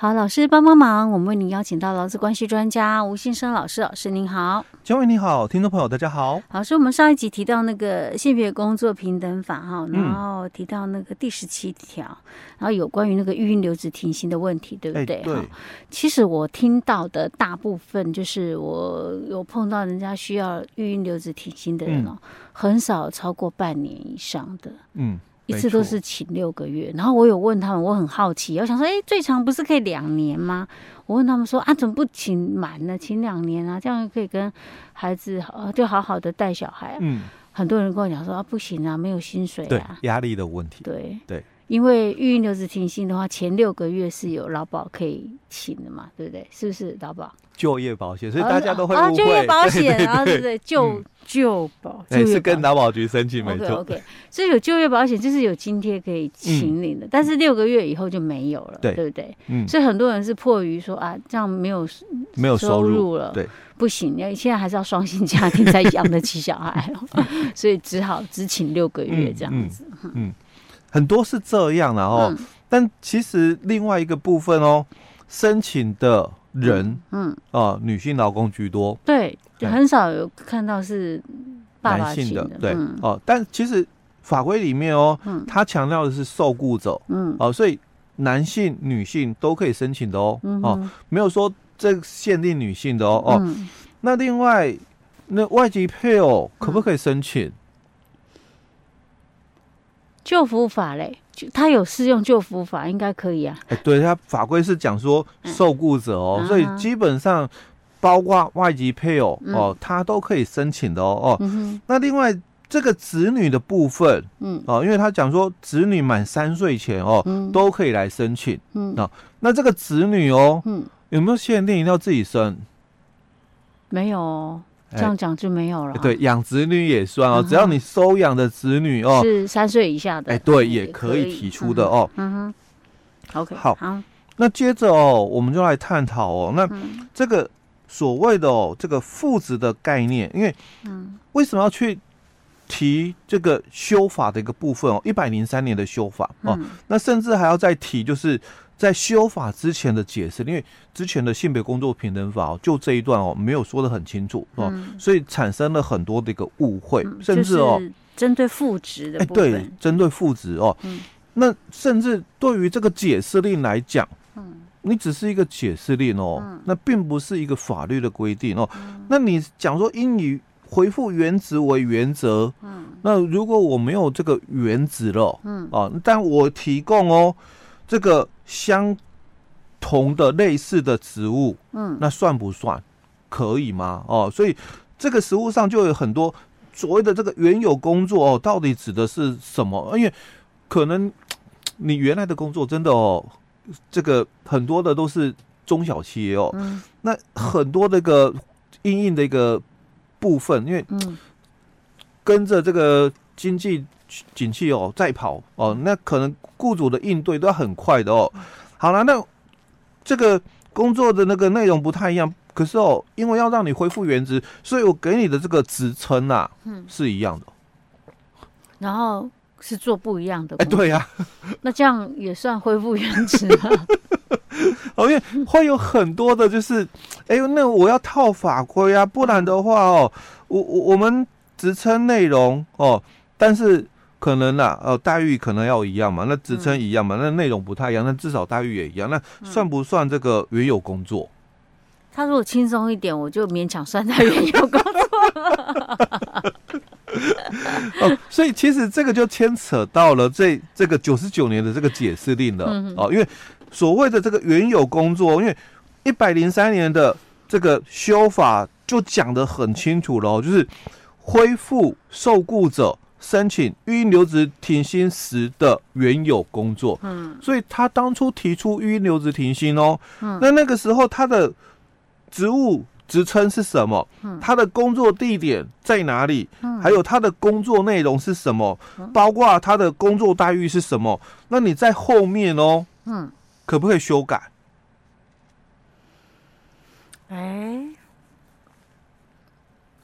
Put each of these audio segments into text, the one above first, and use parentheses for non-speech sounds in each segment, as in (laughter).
好，老师帮帮忙，我们为您邀请到劳资关系专家吴先生老师，老师您好。嘉伟你好，听众朋友大家好。老师，我们上一集提到那个性别工作平等法哈，然后提到那个第十七条，然后有关于那个育婴留职停薪的问题，对不对？哈、欸，其实我听到的大部分就是我有碰到人家需要育婴留职停薪的人哦、很少超过半年以上的。嗯。一次都是请六个月，然后我有问他们，我很好奇，我想说，哎，最长不是可以两年吗？我问他们说，啊，怎么不请满呢？请两年啊，这样可以跟孩子呃，就好好的带小孩啊。嗯，很多人跟我讲说，啊，不行啊，没有薪水啊，对，压力的问题。对对。对因为育婴留职停薪的话，前六个月是有劳保可以请的嘛，对不对？是不是劳保？就业保险，所以大家都会误会。啊，就业保险 (laughs) 啊，对不对？就就保，哎，是跟劳保局申请没错。OK，所以有就业保险就是有津贴可以请领的，但是六个月以后就没有了，对不对？嗯，所以很多人是迫于说啊，这样没有没有收入了，对，不行，因为现在还是要双薪家庭才养得起小孩，所以只好只请六个月这样子，嗯。很多是这样的哦，嗯、但其实另外一个部分哦，申请的人，嗯，啊、呃，女性劳工居多，对，很少有看到是爸爸男性的，对，哦、但其实法规里面哦，嗯，他强调的是受雇者，嗯，哦、呃，所以男性、女性都可以申请的哦，哦、没有说这限定女性的哦，哦、那另外那外籍配偶可不可以申请？就服法嘞，他有适用旧服法，应该可以啊。哎，对，他法规是讲说受雇者哦，所以基本上包括外籍配偶哦，他都可以申请的哦哦。那另外这个子女的部分，嗯哦，因为他讲说子女满三岁前哦，都可以来申请，嗯啊。那这个子女哦，嗯，有没有限定一定要自己生？没有。这样讲就没有了。对，养子女也算哦，只要你收养的子女哦是三岁以下的，哎，对，也可以提出的哦。嗯哼，OK，好，那接着哦，我们就来探讨哦，那这个所谓的哦，这个父子的概念，因为嗯，为什么要去提这个修法的一个部分哦？一百零三年的修法哦，那甚至还要再提就是。在修法之前的解释，因为之前的性别工作平等法哦，就这一段哦，没有说的很清楚哦，嗯、所以产生了很多的一个误会，嗯、甚至哦，针对副职的，哎，对，针对副职哦，嗯、那甚至对于这个解释令来讲，嗯，你只是一个解释令哦，嗯、那并不是一个法律的规定哦，嗯、那你讲说应以回复原职为原则，嗯，那如果我没有这个原职了，嗯，啊，但我提供哦。这个相同的类似的职务，嗯，那算不算可以吗？哦，所以这个实物上就有很多所谓的这个原有工作哦，到底指的是什么？因为可能你原来的工作真的哦，这个很多的都是中小企业哦，嗯，那很多这个因应的一个部分，因为跟着这个经济。景气哦，再跑哦，那可能雇主的应对都要很快的哦。好了，那这个工作的那个内容不太一样，可是哦，因为要让你恢复原职，所以我给你的这个职称啊，嗯，是一样的。然后是做不一样的，哎，对呀，那这样也算恢复原职吗？(laughs) 哦，因为会有很多的，就是，哎呦，那我要套法规啊，不然的话哦，我我我们职称内容哦，但是。可能啦，呃，待遇可能要一样嘛，那职称一样嘛，嗯、那内容不太一样，那至少待遇也一样，那算不算这个原有工作？他如果轻松一点，我就勉强算在原有工作。(laughs) 哦，所以其实这个就牵扯到了这这个九十九年的这个解释令了，嗯、哦，因为所谓的这个原有工作，因为一百零三年的这个修法就讲得很清楚喽，就是恢复受雇者。申请育婴留职停薪时的原有工作，嗯，所以他当初提出育婴留职停薪哦，嗯，那那个时候他的职务职称是什么？嗯，他的工作地点在哪里？嗯，还有他的工作内容是什么？包括他的工作待遇是什么？那你在后面哦，嗯，可不可以修改？哎，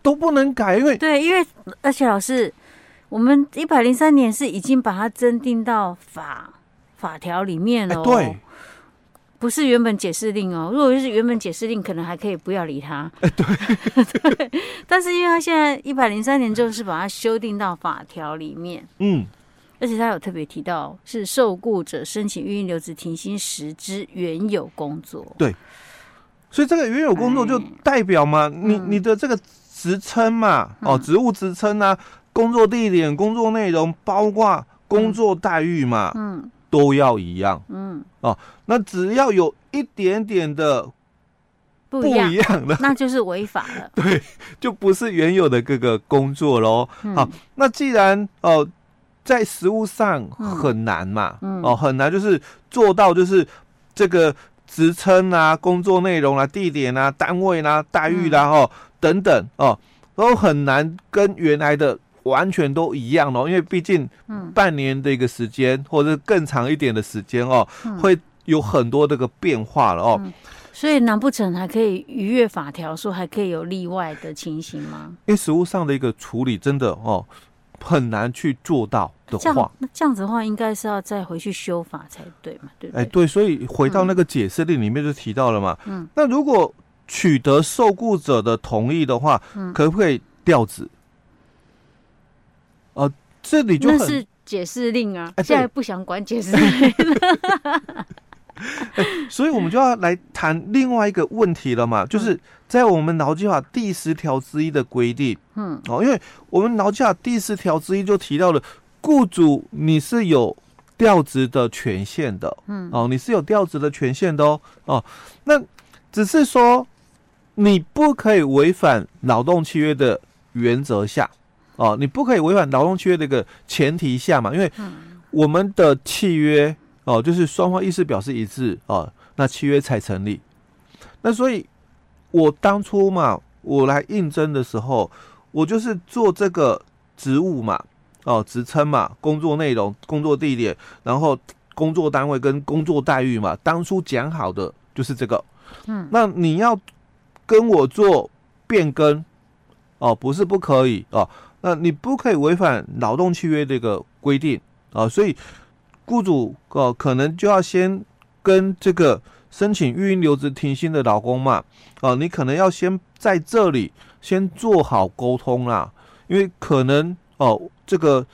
都不能改，因为对，因为而且老师。我们一百零三年是已经把它增订到法法条里面了，哦，对，不是原本解释令哦，如果是原本解释令，可能还可以不要理他。哎，对，(laughs) 对。但是因为他现在一百零三年就是把它修订到法条里面，嗯，而且他有特别提到是受雇者申请育婴留职停薪时之原有工作。对，所以这个原有工作就代表嘛，哎、你你的这个职称嘛，嗯、哦，职务职称啊，工作地点、工作内容，包括工作待遇嘛，嗯。嗯都要一样，嗯，哦，那只要有一点点的不一样的，那就是违法了。(laughs) 对，就不是原有的各个工作喽。嗯、好，那既然哦、呃，在实物上很难嘛，嗯、哦，很难，就是做到就是这个职称啊、工作内容啊、地点啊、单位啦、啊、待遇啦、啊，哦、嗯，等等哦，都很难跟原来的。完全都一样哦，因为毕竟半年的一个时间，嗯、或者更长一点的时间哦，嗯、会有很多这个变化了哦、嗯。所以难不成还可以逾越法条，说还可以有例外的情形吗？因为实物上的一个处理真的哦很难去做到的话，那这样子的话，应该是要再回去修法才对嘛？对不对？哎，对，所以回到那个解释令里面就提到了嘛。嗯，那如果取得受雇者的同意的话，嗯、可不可以调职？哦、呃，这里就那是解释令啊，欸、现在不想管解释令了、(laughs) 欸。(laughs) 所以我们就要来谈另外一个问题了嘛，就是在我们劳基法第十条之一的规定，嗯，哦，因为我们劳基法第十条之一就提到了，雇主你是有调职的权限的，嗯，哦，你是有调职的权限的哦，哦，那只是说你不可以违反劳动契约的原则下。哦，你不可以违反劳动契约的一个前提下嘛，因为我们的契约哦，就是双方意思表示一致哦，那契约才成立。那所以，我当初嘛，我来应征的时候，我就是做这个职务嘛，哦，职称嘛，工作内容、工作地点，然后工作单位跟工作待遇嘛，当初讲好的就是这个。嗯，那你要跟我做变更哦，不是不可以哦。那你不可以违反劳动契约这个规定啊，所以雇主哦可能就要先跟这个申请育婴留职停薪的老公嘛，哦，你可能要先在这里先做好沟通啦，因为可能哦这个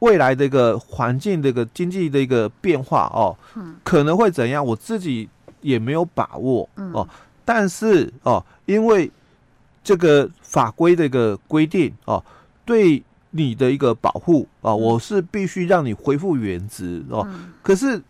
未来的一个环境的一个经济的一个变化哦，可能会怎样，我自己也没有把握哦，但是哦因为这个法规的一个规定哦。对你的一个保护啊，我是必须让你恢复原职哦。嗯、可是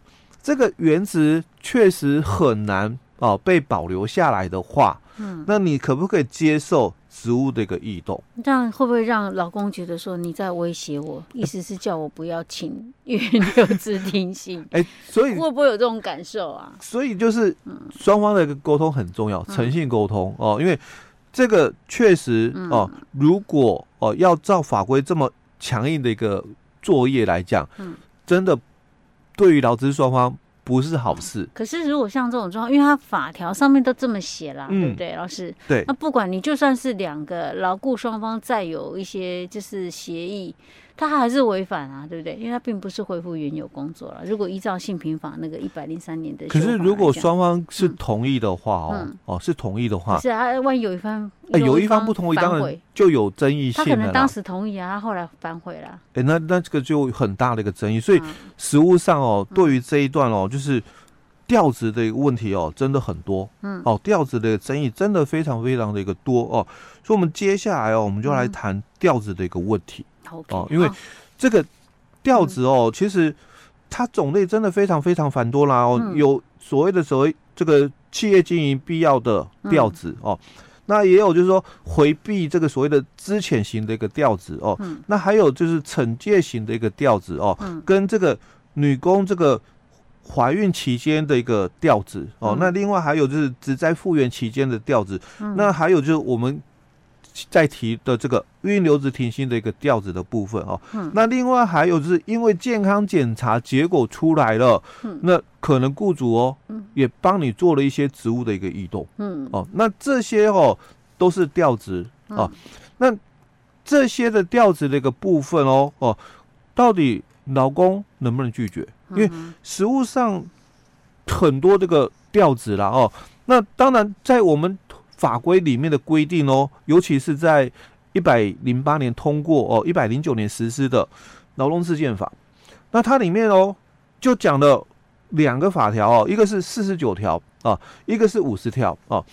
这个原职确实很难哦被保留下来的话，嗯，那你可不可以接受职务的一个异动？这样会不会让老公觉得说你在威胁我？(laughs) 意思是叫我不要请育婴留职停薪？(laughs) 哎，所以会不会有这种感受啊？所以就是双方的一个沟通很重要，诚信沟通哦，因为。这个确实哦，如果哦要照法规这么强硬的一个作业来讲，嗯，真的对于劳资双方不是好事。可是如果像这种状况，因为它法条上面都这么写了，嗯、对不对，老师？对。那不管你就算是两个劳雇双方再有一些就是协议。他还是违反啊，对不对？因为他并不是恢复原有工作了。如果依照性平法那个一百零三年的，可是如果双方是同意的话哦，嗯、哦是同意的话，是啊，万一有一方，哎，有一方不同意，当然就有争议性。他可能当时同意啊，他后来反悔了。哎，那那这个就很大的一个争议。所以实务上哦，嗯、对于这一段哦，就是调子的一个问题哦，真的很多。嗯，哦，调职的争议真的非常非常的一个多哦。所以，我们接下来哦，我们就来谈调子的一个问题。Okay, 哦，因为这个调子哦，嗯、其实它种类真的非常非常繁多啦哦，嗯、有所谓的所谓这个企业经营必要的调职、嗯、哦，那也有就是说回避这个所谓的资遣型的一个调子哦，嗯、那还有就是惩戒型的一个调子哦，嗯、跟这个女工这个怀孕期间的一个调子哦，嗯、那另外还有就是只在复原期间的调子，嗯、那还有就是我们。在提的这个育婴留职停薪的一个调子的部分哦，嗯、那另外还有就是因为健康检查结果出来了，嗯、那可能雇主哦，嗯、也帮你做了一些职务的一个异动，嗯。哦，那这些哦都是调职哦，嗯、那这些的调职的一个部分哦哦，到底老公能不能拒绝？因为实物上很多这个调职啦哦。那当然，在我们法规里面的规定哦，尤其是在一百零八年通过哦，一百零九年实施的劳动事件法，那它里面哦就讲了两个法条哦，一个是四十九条啊，一个是五十条啊。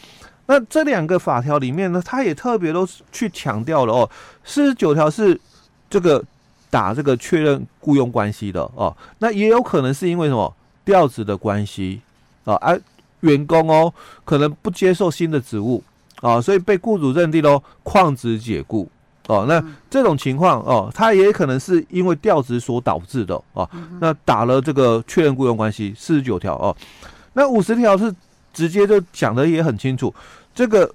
那这两个法条里面呢，它也特别都去强调了哦，四十九条是这个打这个确认雇佣关系的哦，那也有可能是因为什么？调职的关系啊，而、啊、员工哦可能不接受新的职务啊，所以被雇主认定喽旷职解雇哦，那这种情况哦，他也可能是因为调职所导致的哦，那打了这个确认雇佣关系四十九条哦，那五十条是直接就讲的也很清楚，这个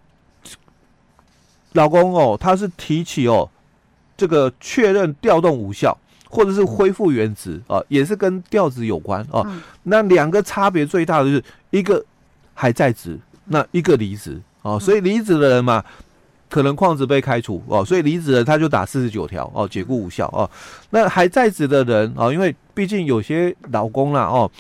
老公哦，他是提起哦。这个确认调动无效，或者是恢复原职啊，也是跟调职有关啊。嗯、那两个差别最大的就是一个还在职，那一个离职哦。所以离职的人嘛，可能旷职被开除哦，所以离职的他就打四十九条哦，解雇无效哦。那还在职的人啊，因为毕竟有些劳工啦哦，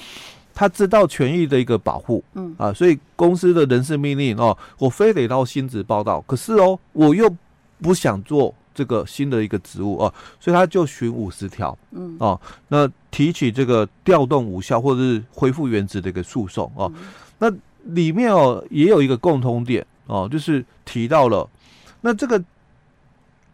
他知道权益的一个保护，嗯啊，所以公司的人事命令哦，我非得到新职报道，可是哦，我又不想做。这个新的一个职务哦，所以他就循五十条，嗯哦，那提起这个调动无效或者是恢复原职的一个诉讼哦，嗯、那里面哦也有一个共通点哦，就是提到了那这个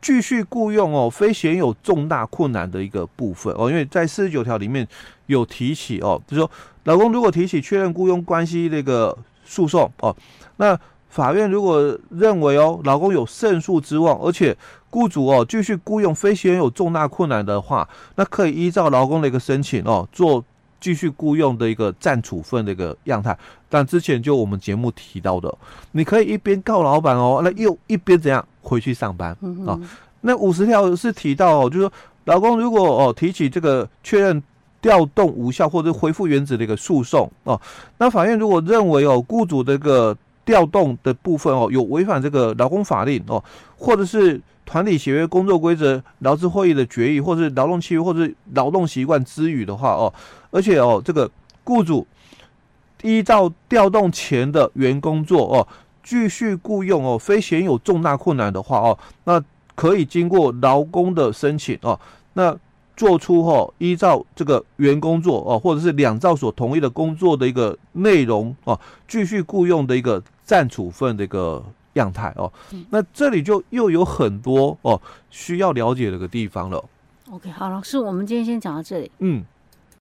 继续雇佣哦，非显有重大困难的一个部分哦，因为在四十九条里面有提起哦，就是说老公如果提起确认雇佣关系那个诉讼哦，那法院如果认为哦，老公有胜诉之望，而且雇主哦继续雇佣非显有重大困难的话，那可以依照劳工的一个申请哦，做继续雇佣的一个暂处分的一个样态。但之前就我们节目提到的，你可以一边告老板哦，那又一边怎样回去上班啊？那五十条是提到哦，就是说劳工如果哦提起这个确认调动无效或者恢复原职的一个诉讼哦，那法院如果认为哦雇主这个调动的部分哦，有违反这个劳工法令哦，或者是团体协约、工作规则、劳资会议的决议，或者是劳动契约，或者是劳动习惯之余的话哦，而且哦，这个雇主依照调动前的原工作哦，继续雇佣哦，非显有重大困难的话哦，那可以经过劳工的申请哦，那。做出哦，依照这个原工作哦，或者是两造所同意的工作的一个内容哦，继续雇佣的一个暂处分的一个样态哦。嗯、那这里就又有很多哦需要了解的一个地方了。OK，好，老师，我们今天先讲到这里。嗯。